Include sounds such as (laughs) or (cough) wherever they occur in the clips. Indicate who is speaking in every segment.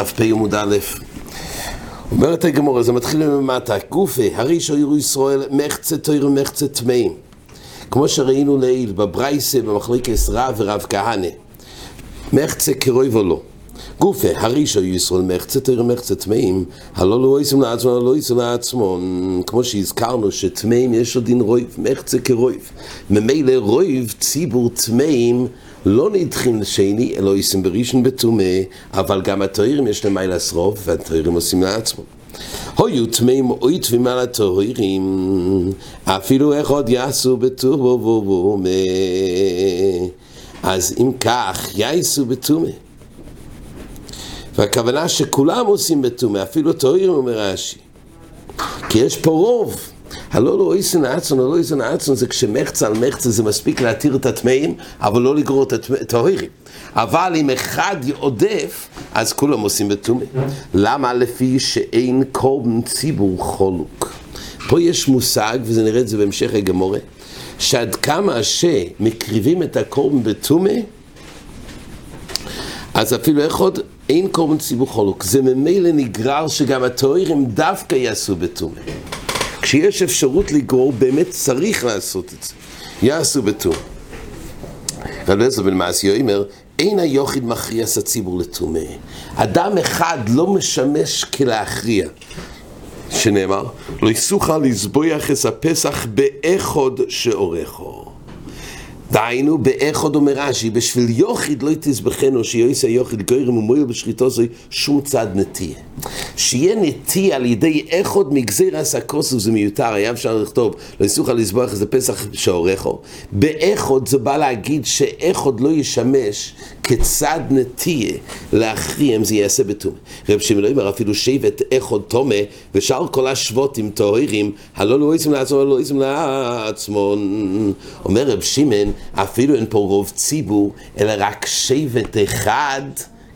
Speaker 1: דף פ עמוד א', אומרת הגמורה, זה מתחיל ממטה, גופה, הרי שאירו ישראל מחצה תויר ומחצה טמאים. כמו שראינו לעיל, בברייסה, במחלקת רב ורב כהנא. מחצה כרוי ולא. גופה, הרי שאירו ישראל מחצה תויר ומחצה טמאים, הלא לא עושים לעצמו, הלא לא עושים לעצמו. כמו שהזכרנו שטמאים יש עוד דין רויב, מחצה כרויב. ממילא רויב ציבור טמאים לא נדחים לשני, אלא ישים בראשון בטומא, אבל גם התוירים יש להם מה לעשרוף, והתוירים עושים לעצמו. היו טמאים אוי טבים על התוירים, אפילו איך עוד יעשו בטומא. אז אם כך, יעשו בטומא. והכוונה שכולם עושים בטומא, אפילו תוירים אומר רש"י. כי יש פה רוב. הלא לא איסן עצון, הלא איסן עצון זה כשמחצה על מחצה זה מספיק להתיר את הטמאים, אבל לא לגרור את הטהורים. אבל אם אחד עודף, אז כולם עושים בטומא. למה? לפי שאין קורבן ציבור חולוק. פה יש מושג, וזה נראה את זה בהמשך הגמורה, שעד כמה שמקריבים את הקורבן בטומא, אז אפילו איך עוד אין קורבן ציבור חולוק. זה ממילא נגרר שגם הטהורים דווקא יעשו בטומא. כשיש אפשרות לגרור, באמת צריך לעשות את זה. יעשו בטור. רב אליעזר בן מעשי אומר, אין היוחיד מכריע את הציבור לטומא. אדם אחד לא משמש כלהכריע. שנאמר, לא יסוכה לזבויח את הפסח באחוד שעורכו. דהיינו, באחוד אומר רש"י, בשביל יוחיד לא תזבחנו שיועיס היוחיד גוירם ומועיל בשחיתו זו שום צד נטייה. שיהיה נטייה על ידי איכות מגזיר הסקוסו זה מיותר, היה אפשר לכתוב, לא יסוך על לסבוח איזה פסח שעורכו. באיכות זה בא להגיד שאיכות לא ישמש כצד נטייה להכריע אם זה יעשה בתומה. רב שמעון אומר אפילו שבט איכות תומה ושאר כל השבוטים טהורים, הלא לא יצם לעצמו, לא יצם לעצמו. אומר רב שמעון, אפילו אין פה רוב ציבור, אלא רק שבט אחד.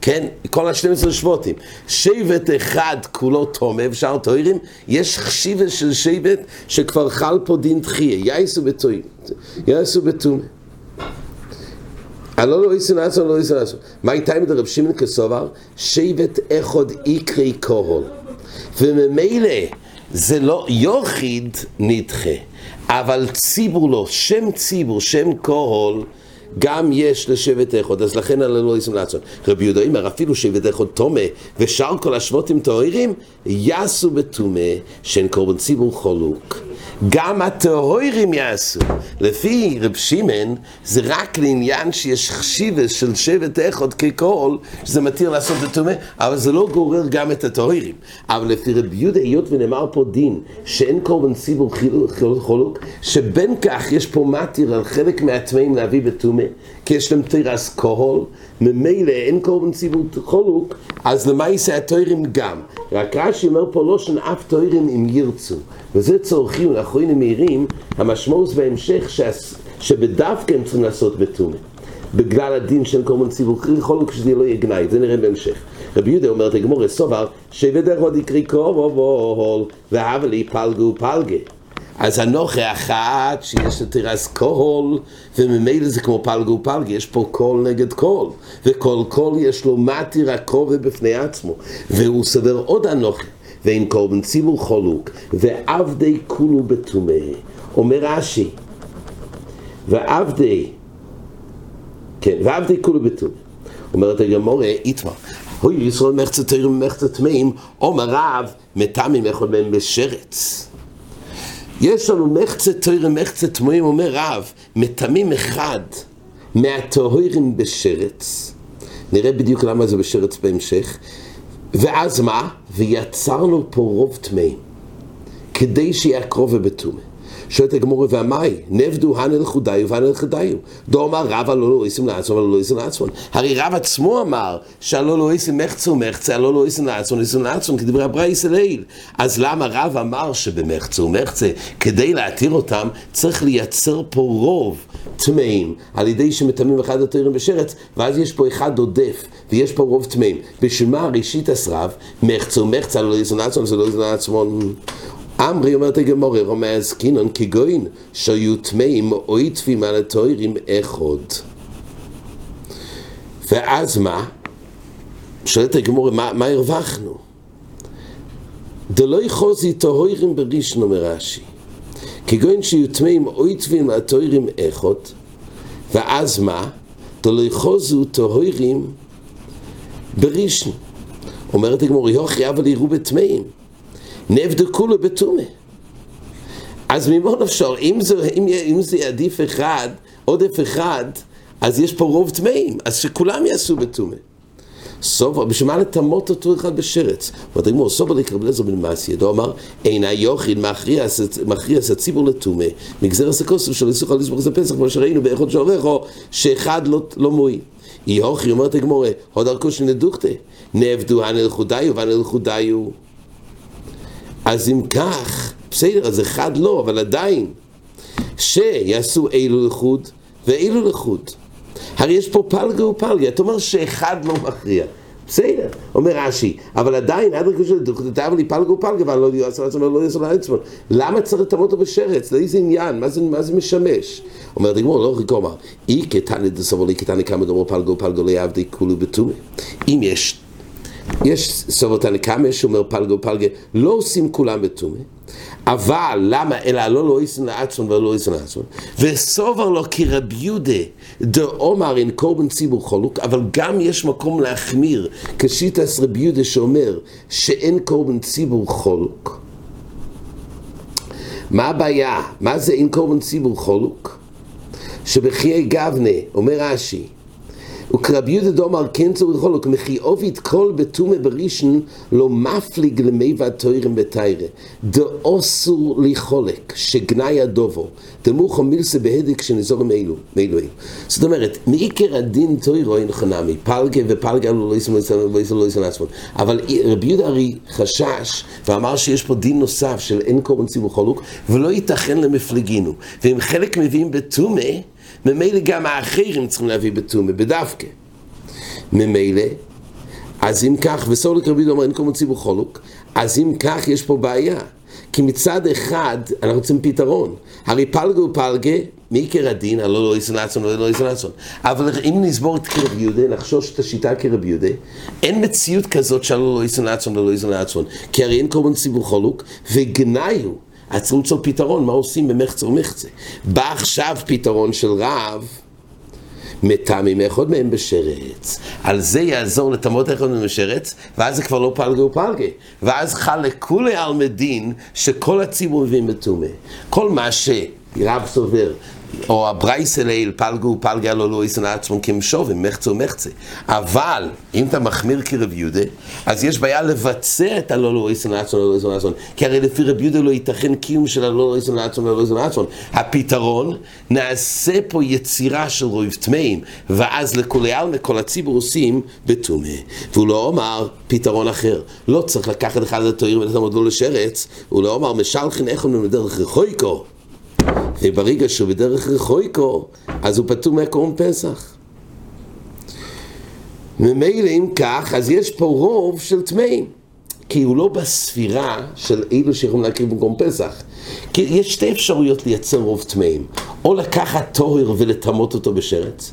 Speaker 1: כן, כל ה-12 שבטים. שבט אחד כולו תומה ושאר תוירים, יש חשיבה של שבט שכבר חל פה דין תחייה, יעשו בתוירים, יעשו בתומה. הלא לא יעשו נעשו, לא יעשו נעשו. מה הייתה עם רב שמעון כסובר? שבט אחד איקרי קורול. וממילא זה לא יוחיד נדחה, אבל ציבור לא, שם ציבור, שם קורול, גם יש לשבט אחד, אז לכן הלא לא ישם לעצון. רבי יהודה אומר, אפילו שבט אחד תומה, ושאר כל השבטים טהורים, יעשו בתומה, שאין קורבן ציבור חולוק. גם הטהורים יעשו. לפי רב שמעון, זה רק לעניין שיש חשיבה של שבט אחד ככל, שזה מתיר לעשות בתומה, אבל זה לא גורר גם את הטהורים. אבל לפי רב יהודה, היות ונאמר פה דין, שאין קורבן ציבור חולוק, שבין כך יש פה מתיר על חלק מהטמאים להביא בתומה, כי יש להם תירס כהול, ממילא אין קורבן ציבור חולוק, אז למעשה התוירים גם. רק רש"י אומר פה לא שאין אף תוירים אם ירצו. וזה צורכים לאחרונים מהירים, המשמעות בהמשך שבדווקא הם צריכים לעשות בתומה. בגלל הדין של קורבן ציבור חולוק שזה לא יהיה גנאי, זה נראה בהמשך. רבי יהודה אומר את הגמור סובר, שבדרך עוד יקרי קורבן והבה לי פלגו פלגה. אז הנוכה אחת שיש לתירס קול, וממילא זה כמו פלגו פלגי, יש פה קול נגד קול, וכל קול יש לו מתיר הכובע בפני עצמו, והוא סבר עוד הנוכה, ואין קורבן ציבור חולוק, ועבדי כולו בטומא. אומר רש"י, ועבדי, כן, ועבדי כולו בטומא. אומרת הגמורה, איתמר, הוי ישראל מחצה תירים ומחצה טמאים, אומר רב, מטעמים יכול בהם בשרץ. יש לנו מחצה תוירים, מחצה תמוהים, אומר רב, מטמאים אחד מהטהורים בשרץ, נראה בדיוק למה זה בשרץ בהמשך, ואז מה? ויצרנו פה רוב טמאים, כדי שיהיה קרוב ובתומה. שואלת הגמורה והמאי, נבדו הנל חודיו והנל חדיו. דו אמר רב הלא לא איסם לעצמם הלא לא איסם לעצמם. הרי רב עצמו אמר שהלא לא איסם מחצה ומחצה, הלא לא איסם לעצמם, איסם לעצמם, כדברי הברייס אליל. אז למה רב אמר שבמחצה ומחצה, כדי להתיר אותם, צריך לייצר פה רוב טמאים, על ידי שמטמאים אחד התירים בשרץ, ואז יש פה אחד עודף, ויש פה רוב טמאים. בשביל מה ראשית הסרב, מחצה ומחצה, הלא לא איסם לעצמם, זה לא איסם לעצמם. אמרי אומרת הגמורה, רומז קינון כגוין שהיו טמאים או יטפים על התוירים אחד. ואז מה? שואלת הגמור, מה, מה הרווחנו? דלוי חוזי טהורים בראשון אומר רש"י כגון שיהיו טמאים אוי טביעים הטהורים איכות ואז מה? דלוי חוזו טהורים בראשון אומרת הגמור יוכי אבל יראו בטמאים נבדקו לו בטומא אז ממה נפשור, אם זה, אם, אם זה עדיף אחד, עודף אחד, אז יש פה רוב טמאים, אז שכולם יעשו בטומא. סובר, בשביל מה לטמות אותו אחד בשרץ? אומרת הגמור, סובר לקרב לזר בן מסי, ידו אמר, אין היוכין מכריע הציבור לטומא, מגזר הסקוסו של איסוך על איסבוך זה פסח, כמו שראינו באחד של עורכו, שאחד לא, לא מועיל. יוכי, אומרת הגמור, הוד ארכו שנדוכתה, נעבדו הנלכודיו והנלכודיו. אז אם כך, בסדר, אז אחד לא, אבל עדיין, שיעשו אילו לחוד ואילו לחוד. הרי יש פה פלגה ופלגה, אתה אומר שאחד לא מכריע. בסדר, אומר רש"י, אבל עדיין, עד רגע של דוכתתיו לי פלגה ופלגה, ואני לא יעשה לעצמו, לא יעשה לעצמו. למה צריך לטמות אותו בשרץ? לאיזה עניין? מה זה, מה זה משמש? אומר דגמור, לא רק אומר, אי קטני דסבו לי קטני כמה דומו פלגה ופלגה לא יעבדי כולו בתומי. אם יש, יש סבותני כמה שאומר פלגה ופלגה, לא עושים כולם בתומי. אבל למה? אלא לא לא יסן לעצמון ולא יסן לעצמון. וסובר לו כי רב יהודה דאומר אין קורבן ציבור חולוק, אבל גם יש מקום להחמיר כשיטס רב יהודה שאומר שאין קורבן ציבור חולוק. מה הבעיה? מה זה אין קורבן ציבור חולוק? שבחיי גבנה, אומר רש"י, וכרבי יהודה דומר כן צורך חולוק, מכי עובית כל בתומה בראשון לא מפליג למיבד תוירם בתיירה. דאוסור לי חולק, שגנאי הדובו, דמוכו מילסה בהדק שנזורם אלו, מאלו אלו. זאת אומרת, מעיקר הדין תוירו אין חנמי, פלגה ופלגה לא לא יסם לעצמם. אבל רבי יהודה הרי חשש ואמר שיש פה דין נוסף של אין קורבן ציבור חולוק, ולא ייתכן למפלגינו. ואם חלק מביאים בתומה, ממילא גם האחרים צריכים להביא בטומא, בדווקא. ממילא, אז אם כך, וסולק רבי אומר אין כל מוציא בחולוק, אז אם כך יש פה בעיה. כי מצד אחד אנחנו רוצים פתרון. הרי פלגה ופלגה, מעיקר הדין, הלא לא יסן עצון, לא יסן עצון. אבל אם נסבור את כרב יהודה, נחשוש את השיטה כרב יהודה, אין מציאות כזאת שהלא לא יסן עצון, לא יסן עצון. כי הרי אין מיני ציבור חולוק, וגנאי הוא. אז צריך למצוא פתרון, מה עושים במחצה ומחצה. בא עכשיו פתרון של רב, מטעמים אחד מהם בשרץ. על זה יעזור לטמות אחד מהם בשרץ, ואז זה כבר לא פלגה ופלגה. ואז חל לכולי על מדין שכל הציבור מבין בטומא. כל מה שרב סובר או הברייס אליל פלגו פלגה לא לא ישנא עצמם כמשובים, מחצה ומחצה. אבל, אם אתה מחמיר כרב יהודה, אז יש בעיה לבצע את הלא לא ישנא עצמם ולא ישנא עצמם. כי הרי לפי רב יהודה לא ייתכן קיום של הלא לא ישנא עצמם ולא ישנא עצמם. הפתרון, נעשה פה יצירה של רויב טמאים, ואז לכולי עלמא כל הציבור עושים בטומא. והוא לא אומר פתרון אחר. לא צריך לקחת אחד לתויר ולתמוד לו לשרץ, הוא לא אומר משלחין איך הוא מדרך רחויקו. וברגע שהוא בדרך רחויקו, אז הוא פטור מהקורם פסח. ממילא אם כך, אז יש פה רוב של טמאים. כי הוא לא בספירה של אילו שיכולים להקריב במקום פסח. כי יש שתי אפשרויות לייצר רוב טמאים. או לקחת טוהר ולטמות אותו בשרץ,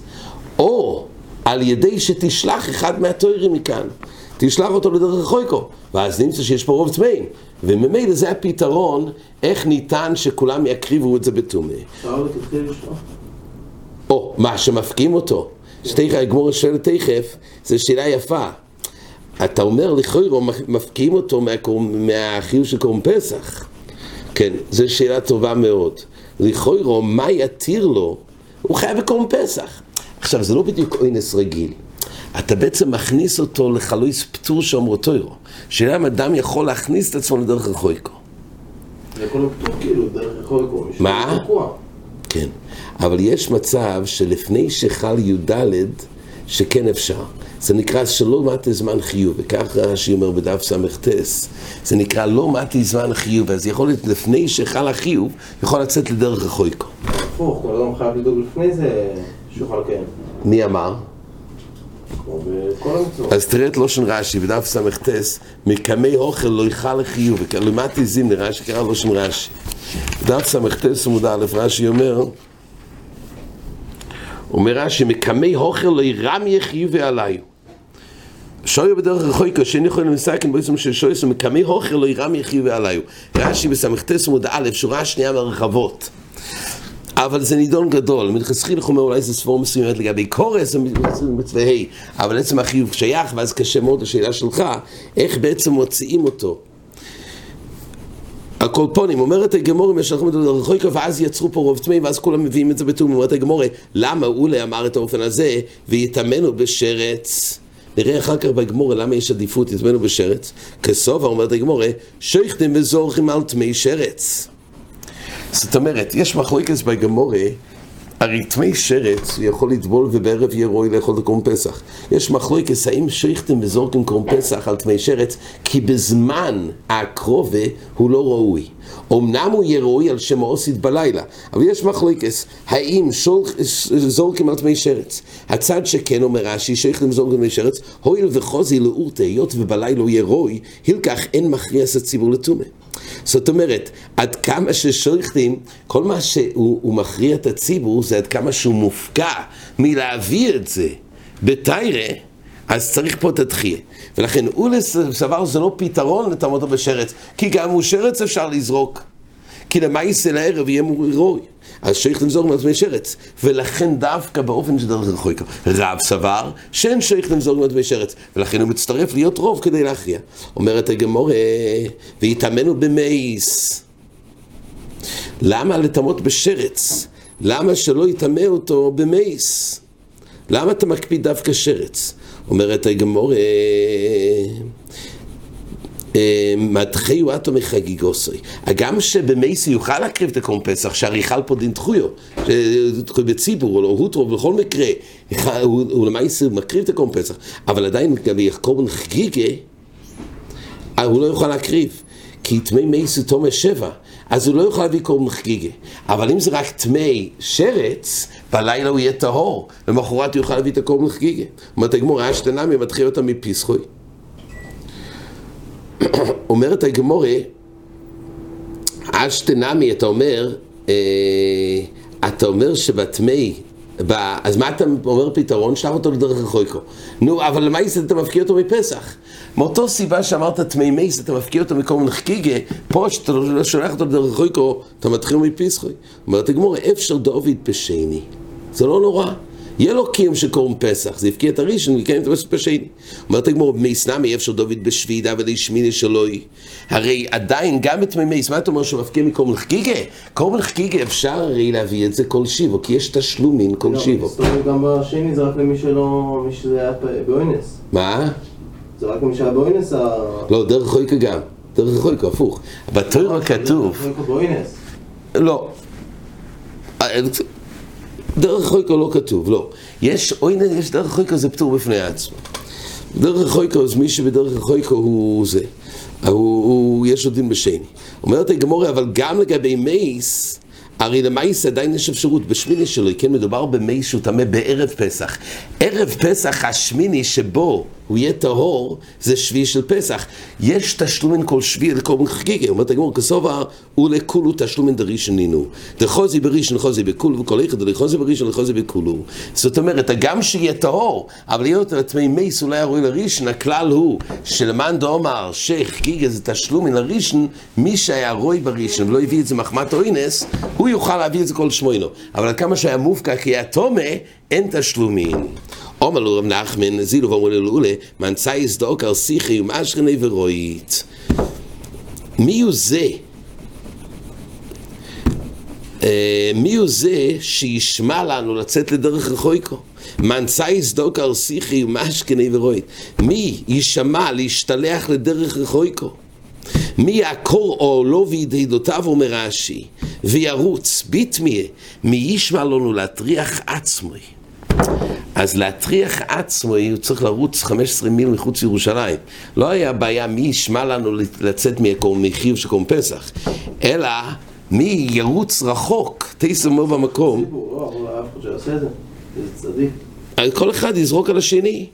Speaker 1: או על ידי שתשלח אחד מהטוהרים מכאן. תשלח אותו לדרך רחויקו, ואז נמצא שיש פה רוב טמאים. וממילא זה הפתרון, איך ניתן שכולם יקריבו את זה בטומא. או, מה, שמפקים אותו. שתכף, הגמור שואל תכף, זו שאלה יפה. אתה אומר לכאורה, מפקיעים אותו מהחיוב של קורם פסח. כן, זו שאלה טובה מאוד. לכאורה, מה יתיר לו? הוא חייב בקורם פסח. עכשיו, זה לא בדיוק אונס רגיל. אתה בעצם מכניס אותו לחלויס פטור שאומרו תוירו. שאלה אם אדם יכול להכניס את עצמו לדרך רחויקו.
Speaker 2: זה כל הפטור כאילו, דרך רחויקו.
Speaker 1: מה? כן. אבל יש מצב שלפני שחל י"ד, שכן אפשר. זה נקרא שלא מטי זמן חיוב, וכך רש"י אומר בדף ס"ט, זה נקרא לא מטי זמן חיוב, אז יכול להיות לפני שחל החיוב, יכול לצאת לדרך רחוקה.
Speaker 2: הפוך, כל אדם חייב לדאוג לפני זה שיוכל לקיים.
Speaker 1: מי אמר? אז תראה את לשון רש"י בדף ס"ט, מקמי הכי לא חייל חיוב, דלא מטי זימניה, רש"י קרא לשון רש"י. בדף ס"ט עמוד א', רש"י אומר, אומר רש"י, מקמי הוכר לא ירם יחיו ועליו. שויו בדרך רחוקו, שאין יכולים לסכן בעצם של שויס ומקמי הוכר לא ירם יחיו ועליו. רש"י בסמ"ט עמוד א', שורה שנייה מהרחבות. אבל זה נידון גדול, מלכתחילה אומר אולי זה סבור מסוימת לגבי קורס מצווה ה', אבל עצם החיוב שייך, ואז קשה מאוד לשאלה שלך, איך בעצם מוציאים אותו. הקולפונים, אומרת הגמורי, משלחים את זה לרחוקה, ואז יצרו פה רוב טמאים, ואז כולם מביאים את זה בתום. אומרת הגמורי, למה אולי אמר את האופן הזה, ויתאמנו בשרץ? נראה אחר כך בגמורה למה יש עדיפות, יתאמנו בשרץ. כסובה, אומרת הגמורה, שייכתם וזורכים על טמאי שרץ. זאת אומרת, יש מחלוקת בגמורה, הרי טמאי שרץ יכול לטבול ובערב יהיה רואי לאכול את קרום פסח. יש מחלוקת, האם שייכתם וזורקים קרום פסח על טמאי שרץ, כי בזמן הקרובה הוא לא ראוי. אמנם הוא יהיה ראוי על שם האוסית בלילה, אבל יש מחלוקת, האם זורקים על טמאי שרץ? הצד שכן אומר רש"י, שייכתם זורקים על טמאי שרץ, הואיל וחוזי לאורתא, היות ובלילה הוא יהיה ראוי, הילקח אין מכריע הציבור לטומא. זאת אומרת, עד כמה ששויכטים, כל מה שהוא מכריע את הציבור זה עד כמה שהוא מופקע מלהביא את זה בתיירה, אז צריך פה את התחייה. ולכן הוא סבר זה לא פתרון לטמא אותו בשרץ, כי גם הוא שרץ אפשר לזרוק. כי למעשה לערב יהיה מורי אז שייך למזור מעצמי שרץ. ולכן דווקא באופן שדרך רחוקה, רב סבר שאין שייך למזור מעצמי שרץ. ולכן הוא מצטרף להיות רוב כדי להכריע. אומרת הגמורה, ויתאמנו במייס. למה לטמות בשרץ? למה שלא יטמא אותו במייס? למה אתה מקפיד דווקא שרץ? אומרת הגמורה, מתחיו אטו מחגיגוסוי. הגם שבמייסי יוכל להקריב את הקרום פסח, שהרי חל פה דין דחויו, בציבור, או הוטרו, בכל מקרה, הוא למעשה מקריב את הקרום פסח, אבל עדיין לגבי קורבן חגיגה, הוא לא יוכל להקריב. כי טמא מייסי תומא שבע, אז הוא לא יוכל להביא קורבן חגיגה. אבל אם זה רק טמא שרץ, בלילה הוא יהיה טהור, למחרת הוא יוכל להביא את הקורבן חגיגה. אומרת הגמור, היה שתנמי, מתחיל אותה מפיסחוי. אומרת הגמורה, אשתנמי, אתה אומר, אה, אתה אומר שבטמאי, אז מה אתה אומר פתרון? שלח אותו לדרך רחוקו. נו, אבל למה אתה מפקיע אותו מפסח? מאותו סיבה שאמרת טמאי מייס, אתה מפקיע אותו מקום נחקיגה, פה שאתה לא שולח אותו לדרך רחוקו, אתה מתחיל מפסחוי. אומרת הגמורה, אפשר דוד בשני. זה לא נורא. יהיה לו קיום של קורם פסח, זה הפקיע את הראשון, ויקיים את הפסח בשני. אומרת הגמור, מייס נמי אפשר דוד בשבידה ולשמיני שלוי. הרי עדיין, גם את מייס, מה אתה אומר שהוא מפקיע מקורם לחגיגה? קורם לחגיגה אפשר הרי להביא את זה כל שיבו, כי יש תשלומין כל
Speaker 2: לא,
Speaker 1: שיבו.
Speaker 2: גם בשני זה רק למי שלא, מי שזה היה באוינס.
Speaker 1: מה?
Speaker 2: זה רק למי שהיה באוינס ה...
Speaker 1: לא, דרך חויקה גם. דרך חויקה, הפוך. בתורה כתוב...
Speaker 2: דרך באוינס.
Speaker 1: לא. דרך חויקו לא כתוב, לא. יש, אוי, יש דרך חויקו זה פטור בפני עצמו. דרך חויקו, מי שבדרך חויקו הוא זה. הוא, הוא, יש לו דין בשני. אומרת הגמורה, אבל גם לגבי מייס, הרי למייס עדיין יש אפשרות בשמיני שלו, כן מדובר במייס שהוא טמא בערב פסח. ערב פסח השמיני שבו הוא יהיה טהור, זה שביעי של פסח. יש תשלומן כל שביעי לקורבן חגיגה. אומרת הגמור, כסובה, ולכולו תשלומן דרישן נינו. דחוזי בראשון, חוזי בכולו, וכל אחד דחוזי בראשון, לחוזי בכולו. זאת אומרת, הגם שיהיה טהור, אבל להיות עצמי מייס אולי הרואי לראשון, הכלל הוא שלמאן דאמר שחגיגה זה תשלומן לראשון, מי שהיה רואי בראשון ולא הביא את זה מחמת אוינס, הוא יוכל להביא את זה כל שמוינו. אבל כמה שהיה מופקע כי היה תומה, אין תשלומים. אומר לו רב נחמן, זילו לו לאולה, מנצא יסדוק על שיחי ומשכני ורואית. מי הוא זה? מי הוא זה שישמע לנו לצאת לדרך רחויקו? מנצא יסדוק על שיחי ומשכני ורואית. מי יישמע להשתלח לדרך רחויקו? מי יעקור אוהלו וידידותיו אומר רש"י, וירוץ ביטמיה, מי ישמע לנו להטריח עצמי. אז להטריח עצמו, הוא צריך לרוץ 15 מיל מחוץ לירושלים. לא היה בעיה מי ישמע לנו לצאת מחיוב של קום פסח, אלא מי ירוץ רחוק, תייסם מוב במקום.
Speaker 2: כל אחד יזרוק על השני.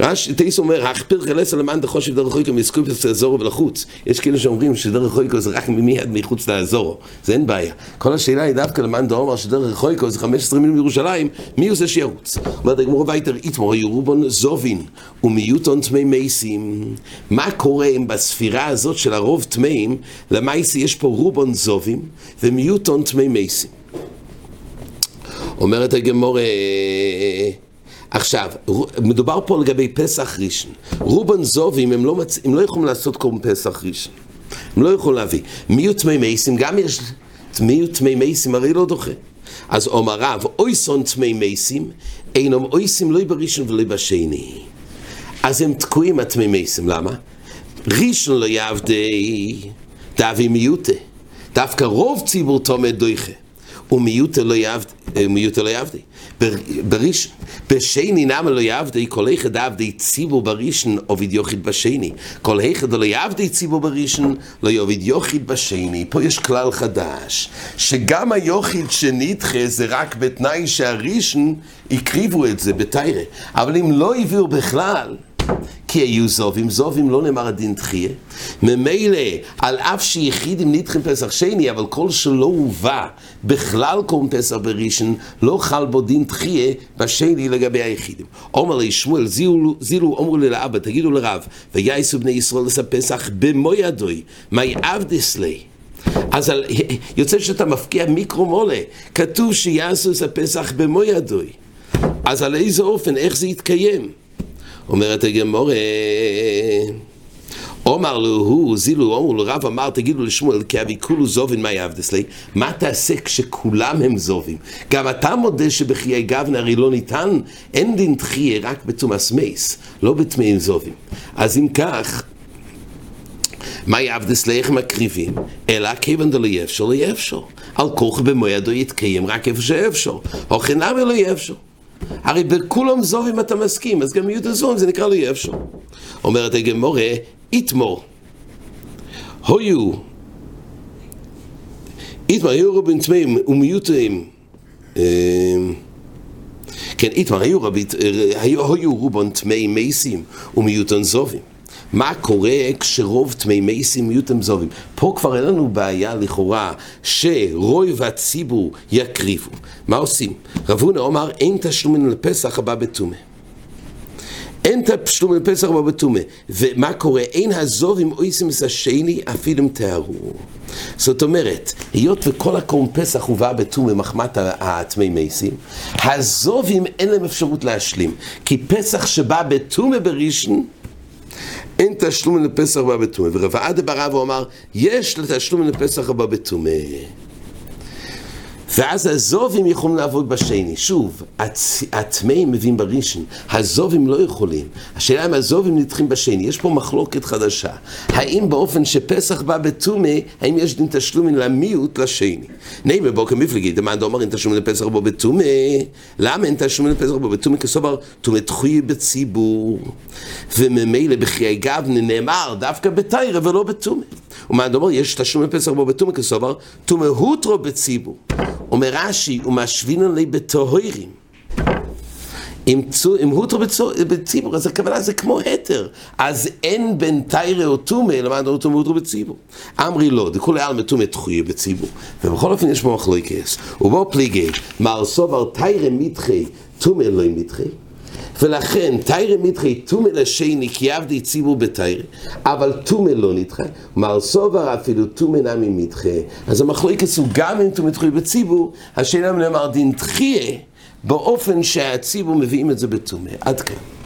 Speaker 1: רש, טייס אומר, הכפיר חלס על המאן דחושב דרך חויקו מסקופס לאזורו ולחוץ. יש כאלה שאומרים שדרך חויקו זה רק מיד מחוץ לאזורו, זה אין בעיה. כל השאלה היא דווקא למאן דאמר שדרך חויקו זה 15 מילים בירושלים, מי הוא זה שירוץ? אומרת הגמור וייטר איתמור, ירובון זובין ומיוטון טמאי מייסים. מה קורה אם בספירה הזאת של הרוב טמאים, למייסי יש פה רובון זובים ומיוטון טמאי מייסים. אומרת הגמור, עכשיו, מדובר פה לגבי פסח ראשון. רובן זובים, הם לא, מצ... הם לא יכולים לעשות קורם פסח ראשון. הם לא יכולים להביא. מי תמי מייסים? גם יש... מי תמי מייסים? הרי לא דוחה. אז אומר רב, אויסון תמי מייסים, אינם אויסים לא בראשון ולא בשני. אז הם תקועים התמי מייסים, למה? ראשון לא יעבדי, דאבי מיוטה. דווקא רוב ציבור תומד דויכה. ומיוטה לא לא יעבדי. בריש, בשני נמה לא יעבדי, כל אחד עבדי ציבור בראשון עובד יוחיד בשני. כל אחד לא יעבדי ציבור בראשון, לא יעבד יוחיד בשני. פה יש כלל חדש, שגם היוחיד שנדחה זה רק בתנאי שהראשון הקריבו את זה בתיירה. אבל אם לא הביאו בכלל, כי היו זובים, זובים לא נאמר הדין תחיה. ממילא, על אף שיחידים נדחים פסח שני, אבל כל שלא הובא בכלל קוראים פסח בראשון, לא חל בו דין תחיה בשני לגבי היחידים. אומר לי שמואל, זילו אמרו לי לאבא, תגידו לרב, ויעשו בני ישראל לעשות פסח במו ידוי, מי עבדס לי. אז על, (laughs) יוצא שאתה מפקיע מיקרו מולה, כתוב שיעשו את הפסח במו ידוי. אז על איזה אופן, איך זה יתקיים? אומרת הגמורה, אומר לו הוא, זילו, אומר לו רב אמר, תגידו לשמואל, כי אבי כולו זובין מה יעבדס לי? מה תעשה כשכולם הם זובים? גם אתה מודה שבחיי גבנה הרי לא ניתן, אין דין תחיה רק בתומאס מייס, לא בטמאים זובים. אז אם כך, מה יעבדס לי? איך מקריבים? אלא כיוון דלא יאפשר, לא יאפשר. על כוח במועדו יתקיים רק איפה שאפשר. או חינמי לא יאפשר. הרי בכולם זובים אתה מסכים, אז גם מיעוט הזובים זה נקרא לו יאפשר. אומרת הגמורה, איתמור, הויו, איתמר, היו רבים טמאים ומיעוטים, כן, איתמר, היו רובון טמאי מייסים ומיעוטון זובים. מה קורה כשרוב תמי מייסים יהיו תמזובים? פה כבר אין לנו בעיה לכאורה שרוי והציבור יקריבו. מה עושים? רב הונא אומר אין תשלומים לפסח הבא בטומא. אין תשלום לפסח הבא בטומא. ומה קורה? אין הזובים אויסים את השני אפילו אם תארו. זאת אומרת, היות וכל הקורם פסח הובא בטומא מחמת הטמי מייסים, הזובים אין להם אפשרות להשלים. כי פסח שבא בטומא בראשון אין תשלום לפסח הבא בטומא. ורבעה דברב הוא אמר, יש לתשלום לפסח הבא בטומא. ואז הזובים יכולים לעבוד בשני. שוב, הטמאים מביאים בראשון, הזובים לא יכולים. השאלה אם הזובים נדחים בשני, יש פה מחלוקת חדשה. האם באופן שפסח בא בטומא, האם יש דין תשלומים למיעוט לשני? נעים בבוקר מפלגי, דמאן דאמר אין תשלומים לפסח בו בטומא. למה אין תשלומים לפסח בו בטומא? כסובר טומא תחוי בציבור. וממילא בחיי גבנה נאמר דווקא בתיירה ולא בטומא. ומאן דאמר יש תשלומי פסח בו בטומא כסובר, טומא הוטרו בציבור. אומר רש"י, ומשווינן לי בטהורים. אם, אם הוטרו בציבור, אז הכוונה זה כמו התר. אז אין בין תיירה או טומא, למען דאמר טומא הוטרו בציבור. אמרי לא, דכולי עלמא טומא תחויה בציבור. ובכל אופן יש פה מחלוקס. ובו פליגי, מר סובר תיירה מתחי, טומא לא מתחי. ולכן תיירה מתחי טומא לשני כי עבדי ציבור בתיירה אבל טומא לא נדחה. מר סובר אפילו טומא נמי מתחה אז המחלוקת הוא גם אם טומא תחוי בציבור השאלה מלמר דין תחיה באופן שהציבור מביאים את זה בטומא עד כאן